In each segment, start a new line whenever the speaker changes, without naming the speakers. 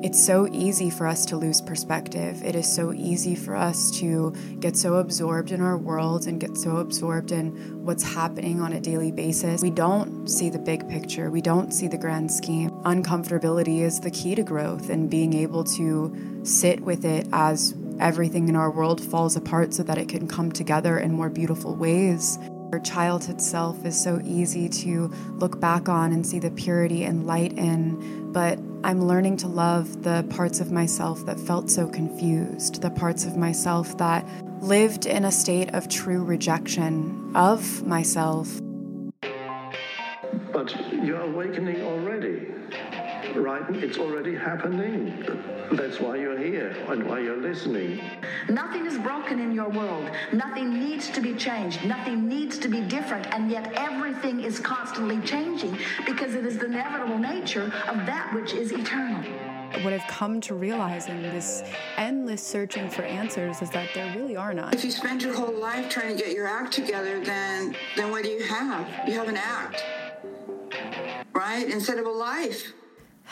It's so easy for us to lose perspective. It is so easy for us to get so absorbed in our world and get so absorbed in what's happening on a daily basis. We don't see the big picture, we don't see the grand scheme. Uncomfortability is the key to growth and being able to sit with it as everything in our world falls apart so that it can come together in more beautiful ways. Our childhood self is so easy to look back on and see the purity and light in, but I'm learning to love the parts of myself that felt so confused, the parts of myself that lived in a state of true rejection of myself.
But you're awakening already, right? It's already happening. That's why you're here and why you're listening.
Nothing is broken in your world. Nothing needs to be changed. Nothing needs to be different. And yet everything is constantly changing because it is the inevitable nature of that which is eternal.
What I've come to realize in this endless searching for answers is that there really are none.
If you spend your whole life trying to get your act together, then then what do you have? You have an act. Right? Instead of a life.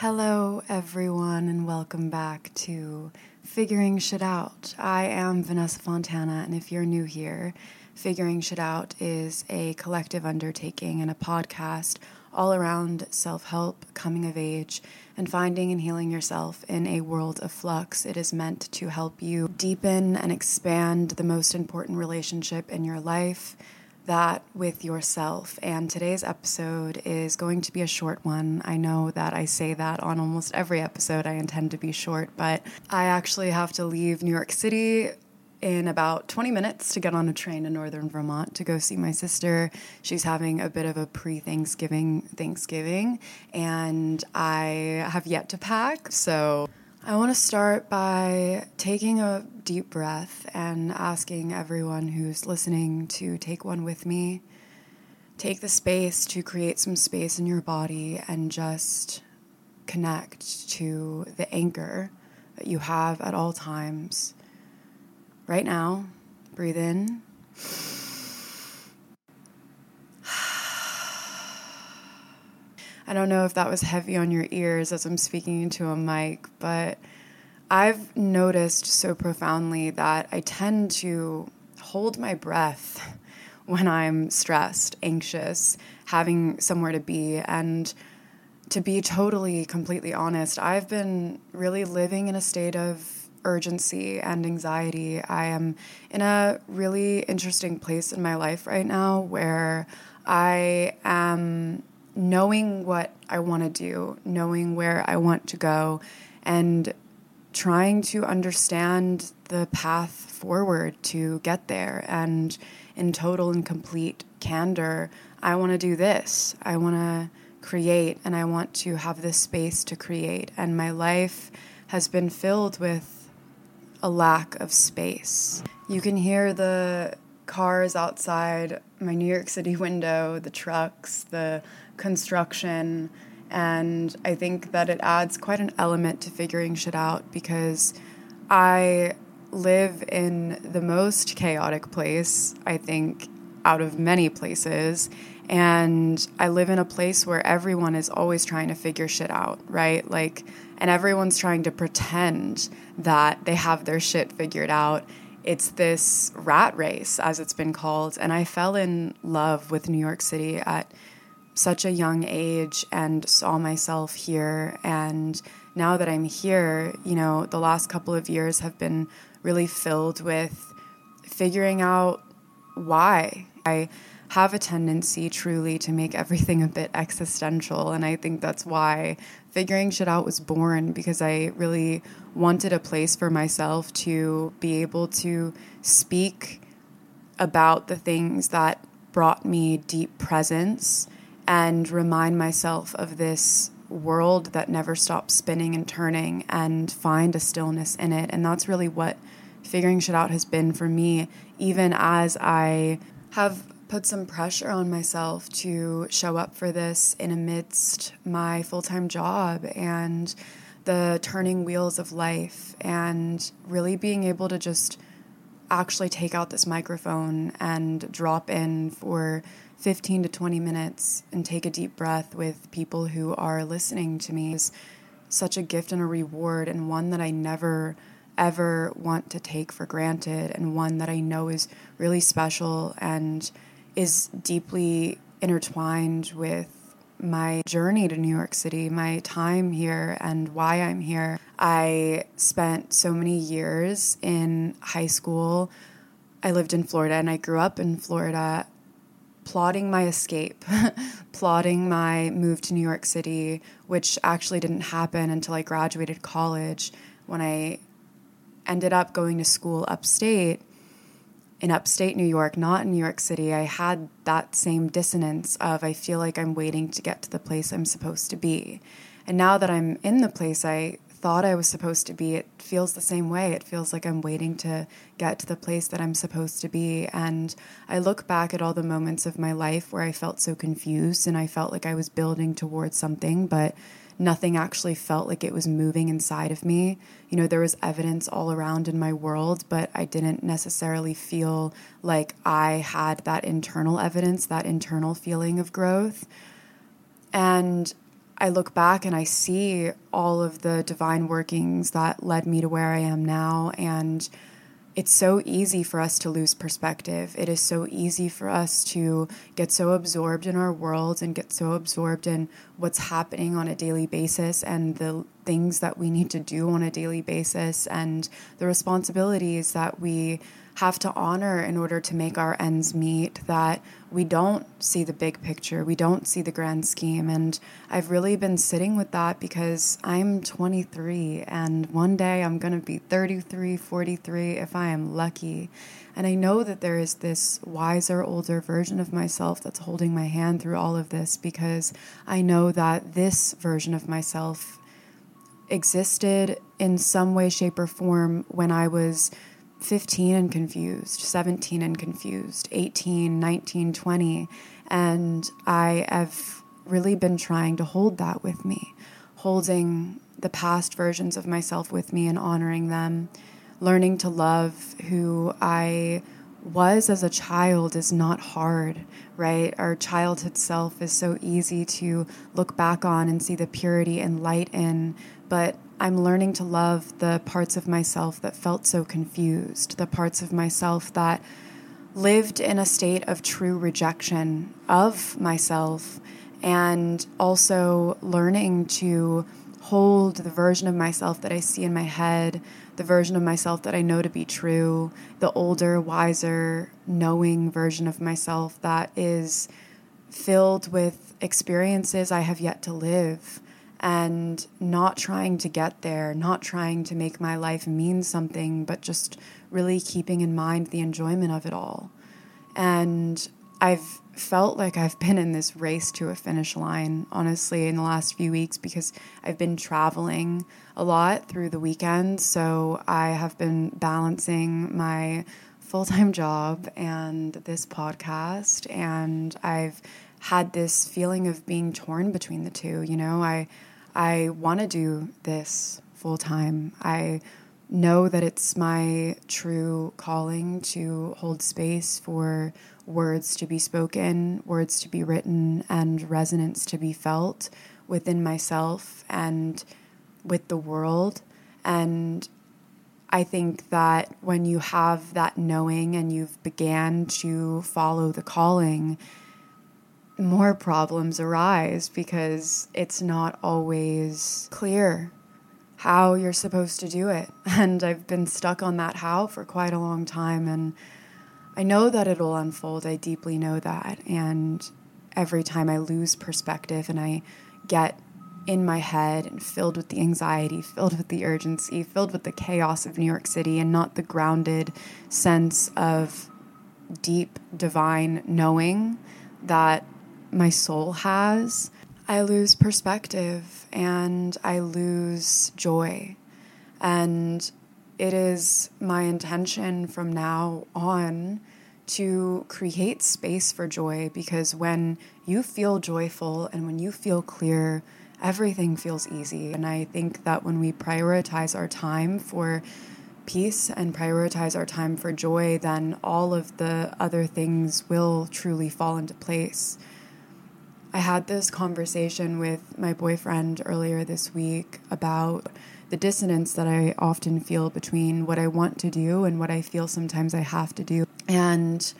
Hello, everyone, and welcome back to Figuring Shit Out. I am Vanessa Fontana, and if you're new here, Figuring Shit Out is a collective undertaking and a podcast all around self help, coming of age, and finding and healing yourself in a world of flux. It is meant to help you deepen and expand the most important relationship in your life that with yourself. And today's episode is going to be a short one. I know that I say that on almost every episode. I intend to be short, but I actually have to leave New York City in about 20 minutes to get on a train to northern Vermont to go see my sister. She's having a bit of a pre-Thanksgiving Thanksgiving and I have yet to pack. So I want to start by taking a deep breath and asking everyone who's listening to take one with me. Take the space to create some space in your body and just connect to the anchor that you have at all times. Right now, breathe in. I don't know if that was heavy on your ears as I'm speaking into a mic, but I've noticed so profoundly that I tend to hold my breath when I'm stressed, anxious, having somewhere to be. And to be totally, completely honest, I've been really living in a state of urgency and anxiety. I am in a really interesting place in my life right now where I am knowing what I want to do, knowing where I want to go, and trying to understand the path forward to get there. And in total and complete candor, I want to do this. I want to create and I want to have this space to create. And my life has been filled with a lack of space. You can hear the cars outside my New York City window, the trucks, the construction, and I think that it adds quite an element to figuring shit out because I live in the most chaotic place, I think, out of many places. And I live in a place where everyone is always trying to figure shit out, right? Like, and everyone's trying to pretend that they have their shit figured out. It's this rat race, as it's been called. And I fell in love with New York City at such a young age and saw myself here and now that I'm here, you know, the last couple of years have been really filled with figuring out why. I have a tendency truly to make everything a bit existential. And I think that's why figuring shit out was born because I really wanted a place for myself to be able to speak about the things that brought me deep presence and remind myself of this world that never stops spinning and turning and find a stillness in it. And that's really what figuring shit out has been for me, even as I have put some pressure on myself to show up for this in amidst my full time job and the turning wheels of life and really being able to just actually take out this microphone and drop in for 15 to 20 minutes and take a deep breath with people who are listening to me is such a gift and a reward and one that I never ever want to take for granted and one that I know is really special and is deeply intertwined with my journey to New York City, my time here, and why I'm here. I spent so many years in high school. I lived in Florida and I grew up in Florida, plotting my escape, plotting my move to New York City, which actually didn't happen until I graduated college when I ended up going to school upstate in upstate New York, not in New York City, I had that same dissonance of I feel like I'm waiting to get to the place I'm supposed to be. And now that I'm in the place I thought I was supposed to be, it feels the same way. It feels like I'm waiting to get to the place that I'm supposed to be. And I look back at all the moments of my life where I felt so confused and I felt like I was building towards something, but nothing actually felt like it was moving inside of me. You know, there was evidence all around in my world, but I didn't necessarily feel like I had that internal evidence, that internal feeling of growth. And I look back and I see all of the divine workings that led me to where I am now. And it's so easy for us to lose perspective. It is so easy for us to get so absorbed in our world and get so absorbed in what's happening on a daily basis and the things that we need to do on a daily basis and the responsibilities that we have to honor in order to make our ends meet that we don't see the big picture, we don't see the grand scheme. And I've really been sitting with that because I'm 23 and one day I'm going to be 33, 43 if I am lucky. And I know that there is this wiser, older version of myself that's holding my hand through all of this because I know that this version of myself existed in some way, shape, or form when I was 15 and confused, 17 and confused, 18, 19, 20. And I have really been trying to hold that with me, holding the past versions of myself with me and honoring them. Learning to love who I was as a child is not hard, right? Our childhood self is so easy to look back on and see the purity and light in, but I'm learning to love the parts of myself that felt so confused, the parts of myself that lived in a state of true rejection of myself, and also learning to hold the version of myself that I see in my head, the version of myself that I know to be true, the older, wiser, knowing version of myself that is filled with experiences I have yet to live and not trying to get there, not trying to make my life mean something, but just really keeping in mind the enjoyment of it all. And I've felt like I've been in this race to a finish line, honestly, in the last few weeks because I've been traveling a lot through the weekend. So I have been balancing my full time job and this podcast. And I've had this feeling of being torn between the two. You know, I I want to do this full time. I know that it's my true calling to hold space for words to be spoken, words to be written, and resonance to be felt within myself and with the world. And I think that when you have that knowing and you've began to follow the calling, more problems arise because it's not always clear how you're supposed to do it. And I've been stuck on that how for quite a long time. And I know that it'll unfold. I deeply know that. And every time I lose perspective and I get in my head and filled with the anxiety, filled with the urgency, filled with the chaos of New York City, and not the grounded sense of deep divine knowing that my soul has, I lose perspective and I lose joy. And it is my intention from now on to create space for joy because when you feel joyful and when you feel clear, everything feels easy. And I think that when we prioritize our time for peace and prioritize our time for joy, then all of the other things will truly fall into place. I had this conversation with my boyfriend earlier this week about the dissonance that I often feel between what I want to do and what I feel sometimes I have to do. And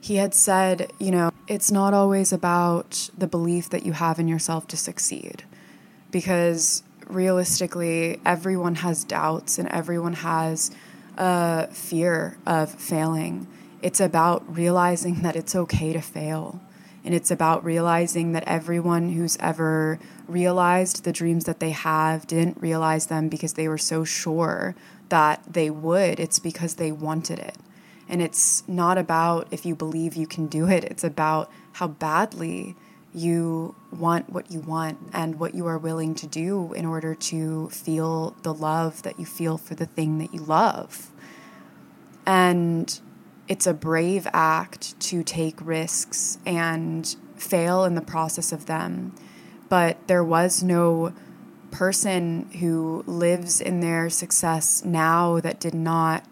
he had said, you know, it's not always about the belief that you have in yourself to succeed. Because realistically, everyone has doubts and everyone has a fear of failing. It's about realizing that it's okay to fail. And it's about realizing that everyone who's ever realized the dreams that they have didn't realize them because they were so sure that they would. It's because they wanted it. And it's not about if you believe you can do it, it's about how badly you want what you want and what you are willing to do in order to feel the love that you feel for the thing that you love. And it's a brave act to take risks and fail in the process of them. But there was no person who lives in their success now that did not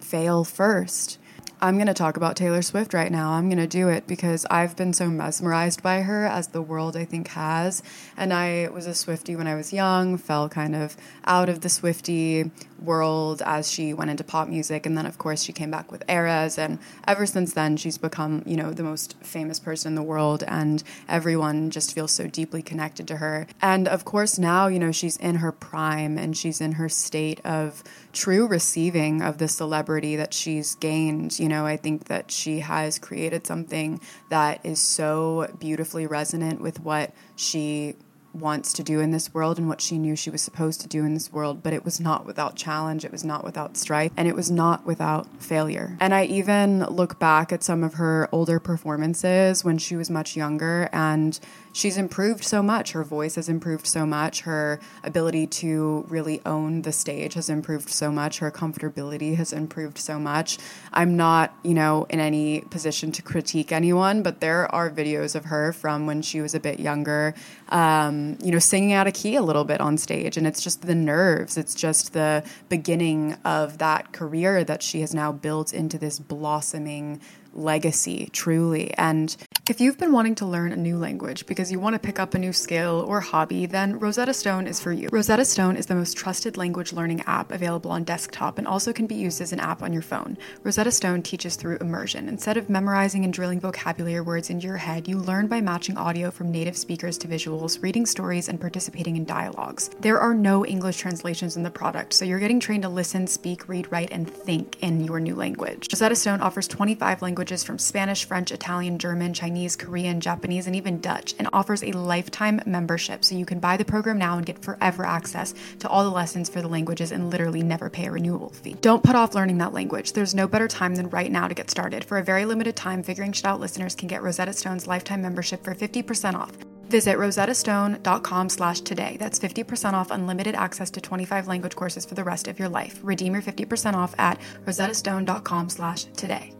fail first. I'm going to talk about Taylor Swift right now. I'm going to do it because I've been so mesmerized by her as the world, I think, has. And I was a Swifty when I was young, fell kind of out of the Swifty world as she went into pop music. And then, of course, she came back with Eras. And ever since then, she's become, you know, the most famous person in the world. And everyone just feels so deeply connected to her. And of course, now, you know, she's in her prime and she's in her state of true receiving of the celebrity that she's gained. You know, I think that she has created something that is so beautifully resonant with what she wants to do in this world and what she knew she was supposed to do in this world, but it was not without challenge, it was not without strife, and it was not without failure. And I even look back at some of her older performances when she was much younger, and she's improved so much. Her voice has improved so much. Her ability to really own the stage has improved so much. Her comfortability has improved so much. I'm not, you know, in any position to critique anyone, but there are videos of her from when she was a bit younger, um, you know, singing out of key a little bit on stage. And it's just the nerves, it's just the beginning of that career that she has now built into this blossoming legacy, truly. And if you've been wanting to learn a new language because you want to pick up a new skill or hobby, then Rosetta Stone is for you. Rosetta Stone is the most trusted language learning app available on desktop and also can be used as an app on your phone. Rosetta Stone teaches through immersion. Instead of memorizing and drilling vocabulary words into your head, you learn by matching audio from native speakers to visuals, reading stories, and participating in dialogues. There are no English translations in the product, so you're getting trained to listen, speak, read, write, and think in your new language. Rosetta Stone offers 25 languages from Spanish, French, Italian, German, Chinese, Chinese, Korean, Japanese, and even Dutch, and offers a lifetime membership. So you can buy the program now and get forever access to all the lessons for the languages and literally never pay a renewal fee. Don't put off learning that language. There's no better time than right now to get started. For a very limited time, Figuring Shit Out listeners can get Rosetta Stone's lifetime membership for 50% off. Visit rosettastone.com slash today. That's 50% off unlimited access to 25 language courses for the rest of your life. Redeem your 50% off at rosettastone.com slash today.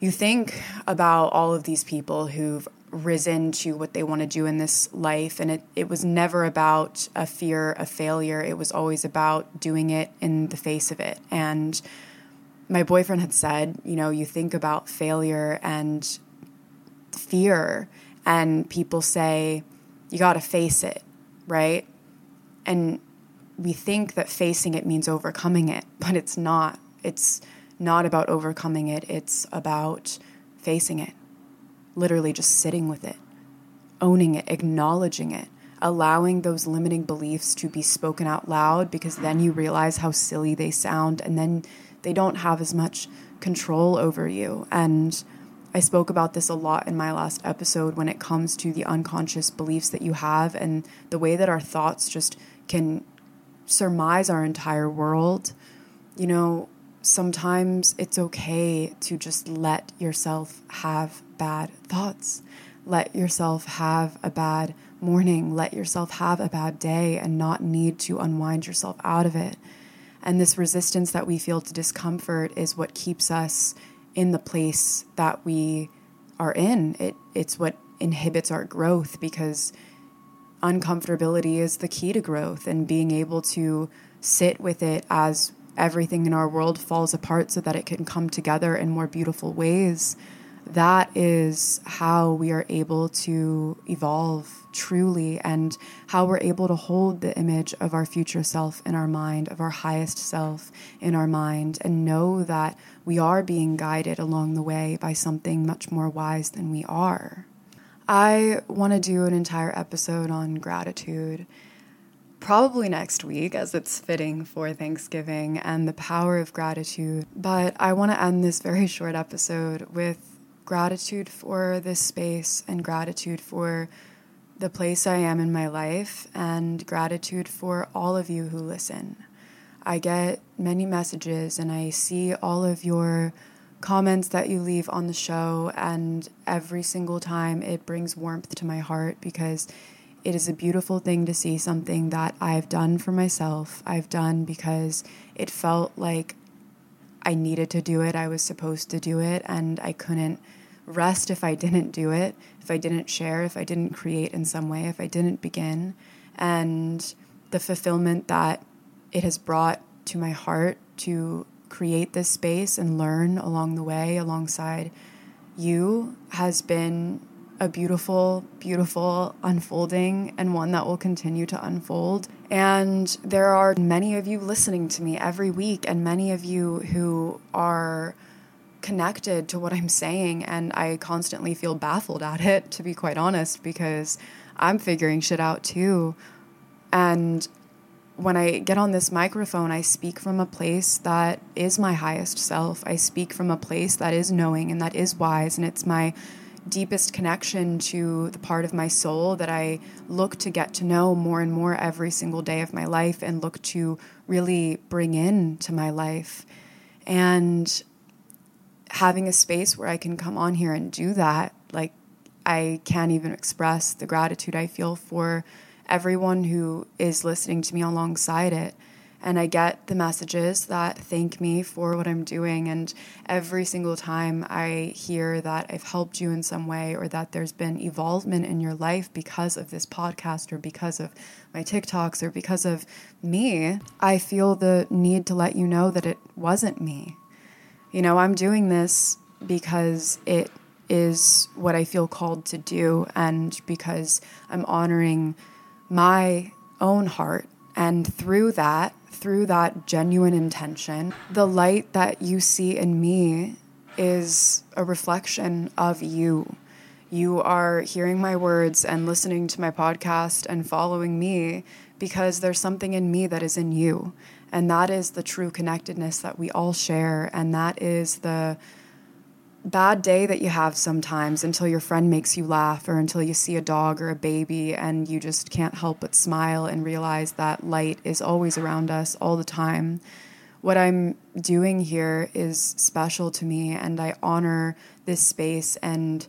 You think about all of these people who've risen to what they want to do in this life and it, it was never about a fear of failure. It was always about doing it in the face of it. And my boyfriend had said you know you think about failure and fear and people say you got to face it right? And we think that facing it means overcoming it but it's not. It's not about overcoming it, it's about facing it, literally just sitting with it, owning it, acknowledging it, allowing those limiting beliefs to be spoken out loud because then you realize how silly they sound and then they don't have as much control over you. And I spoke about this a lot in my last episode when it comes to the unconscious beliefs that you have and the way that our thoughts just can surmise our entire world. You know, sometimes it's okay to just let yourself have bad thoughts. Let yourself have a bad morning. Let yourself have a bad day and not need to unwind yourself out of it. And this resistance that we feel to discomfort is what keeps us in the place that we are in. It, it's what inhibits our growth because uncomfortability is the key to growth and being able to sit with it as everything in our world falls apart so that it can come together in more beautiful ways that is how we are able to evolve truly and how we're able to hold the image of our future self in our mind, of our highest self in our mind, and know that we are being guided along the way by something much more wise than we are. I want to do an entire episode on gratitude. Probably next week, as it's fitting for Thanksgiving and the power of gratitude. But I want to end this very short episode with gratitude for this space and gratitude for the place I am in my life and gratitude for all of you who listen. I get many messages and I see all of your comments that you leave on the show, and every single time it brings warmth to my heart because it is a beautiful thing to see something that I've done for myself. I've done because it felt like I needed to do it, I was supposed to do it, and I couldn't rest if I didn't do it, if I didn't share, if I didn't create in some way, if I didn't begin. And the fulfillment that it has brought to my heart to create this space and learn along the way alongside you has been a beautiful, beautiful unfolding and one that will continue to unfold. And there are many of you listening to me every week, and many of you who are connected to what I'm saying, and I constantly feel baffled at it, to be quite honest, because I'm figuring shit out too. And when I get on this microphone, I speak from a place that is my highest self. I speak from a place that is knowing and that is wise, and it's my deepest connection to the part of my soul that I look to get to know more and more every single day of my life and look to really bring in to my life. And having a space where I can come on here and do that, like I can't even express the gratitude I feel for everyone who is listening to me alongside it. And I get the messages that thank me for what I'm doing. And every single time I hear that I've helped you in some way or that there's been evolvement in your life because of this podcast or because of my TikToks or because of me, I feel the need to let you know that it wasn't me. You know, I'm doing this because it is what I feel called to do and because I'm honoring my own heart. And through that, through that genuine intention, the light that you see in me is a reflection of you. You are hearing my words and listening to my podcast and following me because there's something in me that is in you. And that is the true connectedness that we all share. And that is the bad day that you have sometimes until your friend makes you laugh or until you see a dog or a baby and you just can't help but smile and realize that light is always around us all the time. What I'm doing here is special to me, and I honor this space and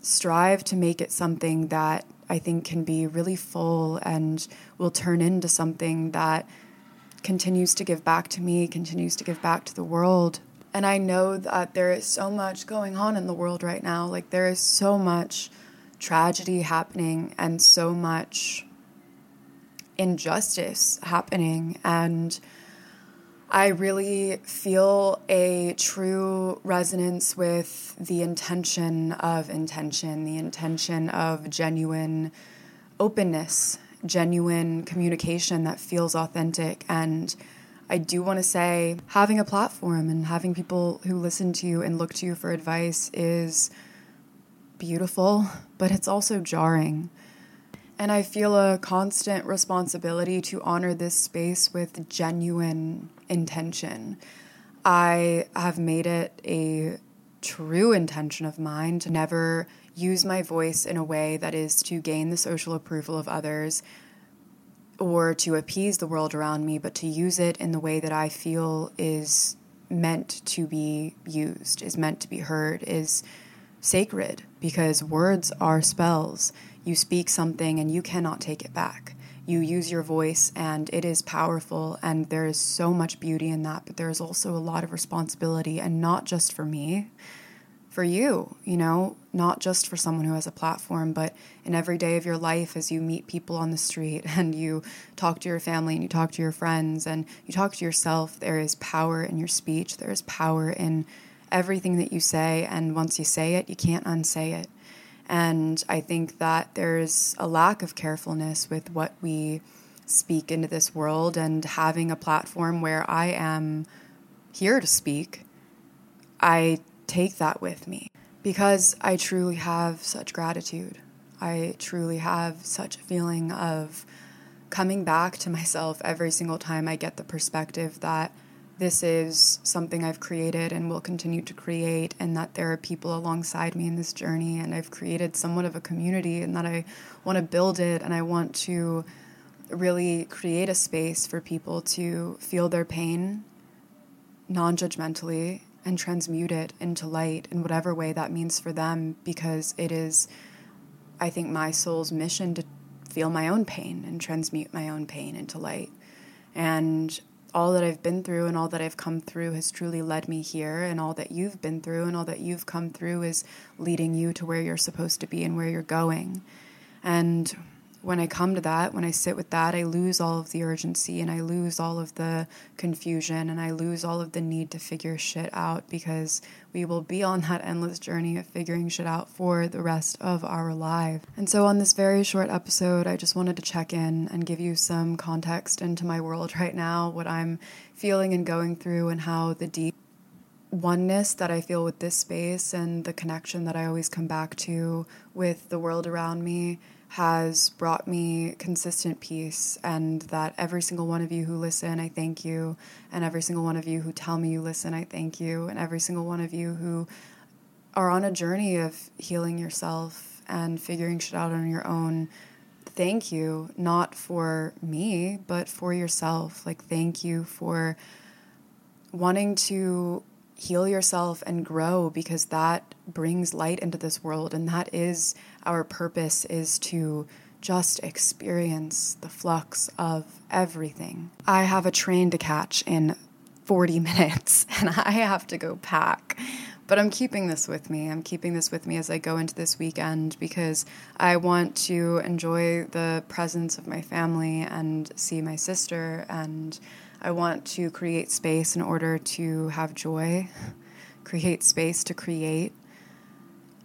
strive to make it something that I think can be really full and will turn into something that continues to give back to me, continues to give back to the world. And I know that there is so much going on in the world right now. Like, there is so much tragedy happening and so much injustice happening. And I really feel a true resonance with the intention of intention, the intention of genuine openness genuine communication that feels authentic. And I do want to say having a platform and having people who listen to you and look to you for advice is beautiful, but it's also jarring. And I feel a constant responsibility to honor this space with genuine intention. I have made it a true intention of mine to never use my voice in a way that is to gain the social approval of others or to appease the world around me, but to use it in the way that I feel is meant to be used, is meant to be heard, is sacred because words are spells. You speak something and you cannot take it back. You use your voice and it is powerful, and there is so much beauty in that, but there is also a lot of responsibility, and not just for me, for you, you know, not just for someone who has a platform, but in every day of your life as you meet people on the street and you talk to your family and you talk to your friends and you talk to yourself, there is power in your speech, there is power in everything that you say, and once you say it, you can't unsay it. And I think that there's a lack of carefulness with what we speak into this world, and having a platform where I am here to speak, I take that with me because I truly have such gratitude. I truly have such a feeling of coming back to myself every single time I get the perspective that this is something I've created and will continue to create, and that there are people alongside me in this journey, and I've created somewhat of a community, and that I want to build it, and I want to really create a space for people to feel their pain non judgmentally and transmute it into light in whatever way that means for them, because it is, I think, my soul's mission to feel my own pain and transmute my own pain into light. And all that I've been through and all that I've come through has truly led me here, and all that you've been through and all that you've come through is leading you to where you're supposed to be and where you're going. And when I come to that, when I sit with that, I lose all of the urgency and I lose all of the confusion and I lose all of the need to figure shit out because we will be on that endless journey of figuring shit out for the rest of our lives. And so, on this very short episode, I just wanted to check in and give you some context into my world right now, what I'm feeling and going through, and how the deep oneness that I feel with this space and the connection that I always come back to with the world around me has brought me consistent peace, and that every single one of you who listen, I thank you. And every single one of you who tell me you listen, I thank you. And every single one of you who are on a journey of healing yourself and figuring shit out on your own, thank you. Not for me, but for yourself. Like, thank you for wanting to heal yourself and grow because that brings light into this world and that is our purpose is to just experience the flux of everything. I have a train to catch in 40 minutes and I have to go pack. But I'm keeping this with me. I'm keeping this with me as I go into this weekend because I want to enjoy the presence of my family and see my sister and I want to create space in order to have joy, create space to create.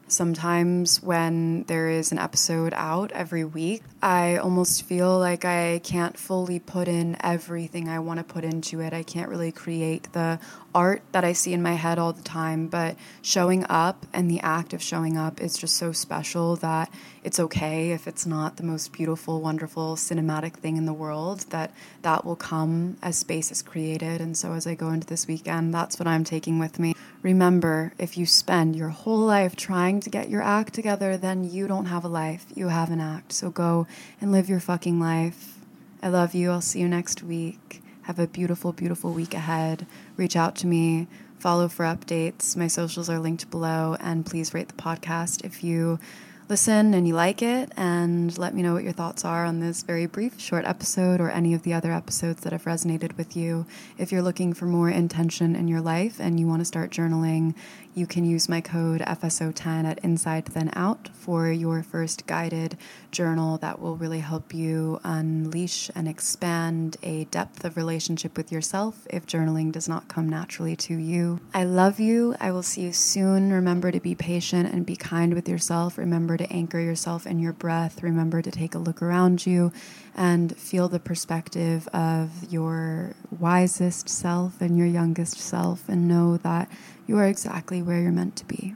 Sometimes, when there is an episode out every week, I almost feel like I can't fully put in everything I want to put into it. I can't really create the art that I see in my head all the time, but showing up and the act of showing up is just so special that it's okay if it's not the most beautiful, wonderful, cinematic thing in the world, that that will come as space is created. And so as I go into this weekend, that's what I'm taking with me. Remember, if you spend your whole life trying to get your act together, then you don't have a life, you have an act. So go and live your fucking life. I love you. I'll see you next week. Have a beautiful, beautiful week ahead. Reach out to me, follow for updates. My socials are linked below, and please rate the podcast if you listen and you like it, and let me know what your thoughts are on this very brief, short episode or any of the other episodes that have resonated with you. If you're looking for more intention in your life and you want to start journaling, you can use my code FSO10 at Inside Then Out for your first guided journal that will really help you unleash and expand a depth of relationship with yourself if journaling does not come naturally to you. I love you. I will see you soon. Remember to be patient and be kind with yourself. Remember to anchor yourself in your breath. Remember to take a look around you and feel the perspective of your wisest self and your youngest self and know that you are exactly where you're meant to be.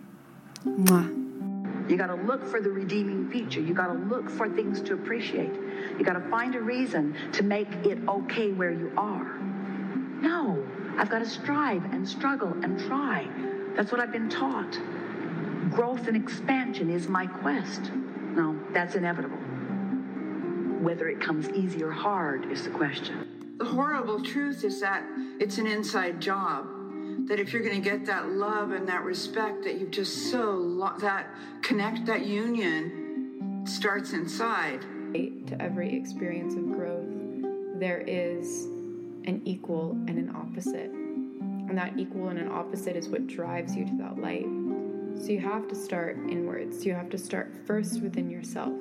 Mwah.
You got to look for the redeeming feature. You got to look for things to appreciate. You got to find a reason to make it okay where you are. No, I've got to strive and struggle and try. That's what I've been taught. Growth and expansion is my quest. No, that's inevitable. Whether it comes easy or hard is the question.
The horrible truth is that it's an inside job. That if you're going to get that love and that respect that you've just so lo- that connect that union starts inside.
To every experience of growth, there is an equal and an opposite. And that equal and an opposite is what drives you to that light. So you have to start inwards. You have to start first within yourself.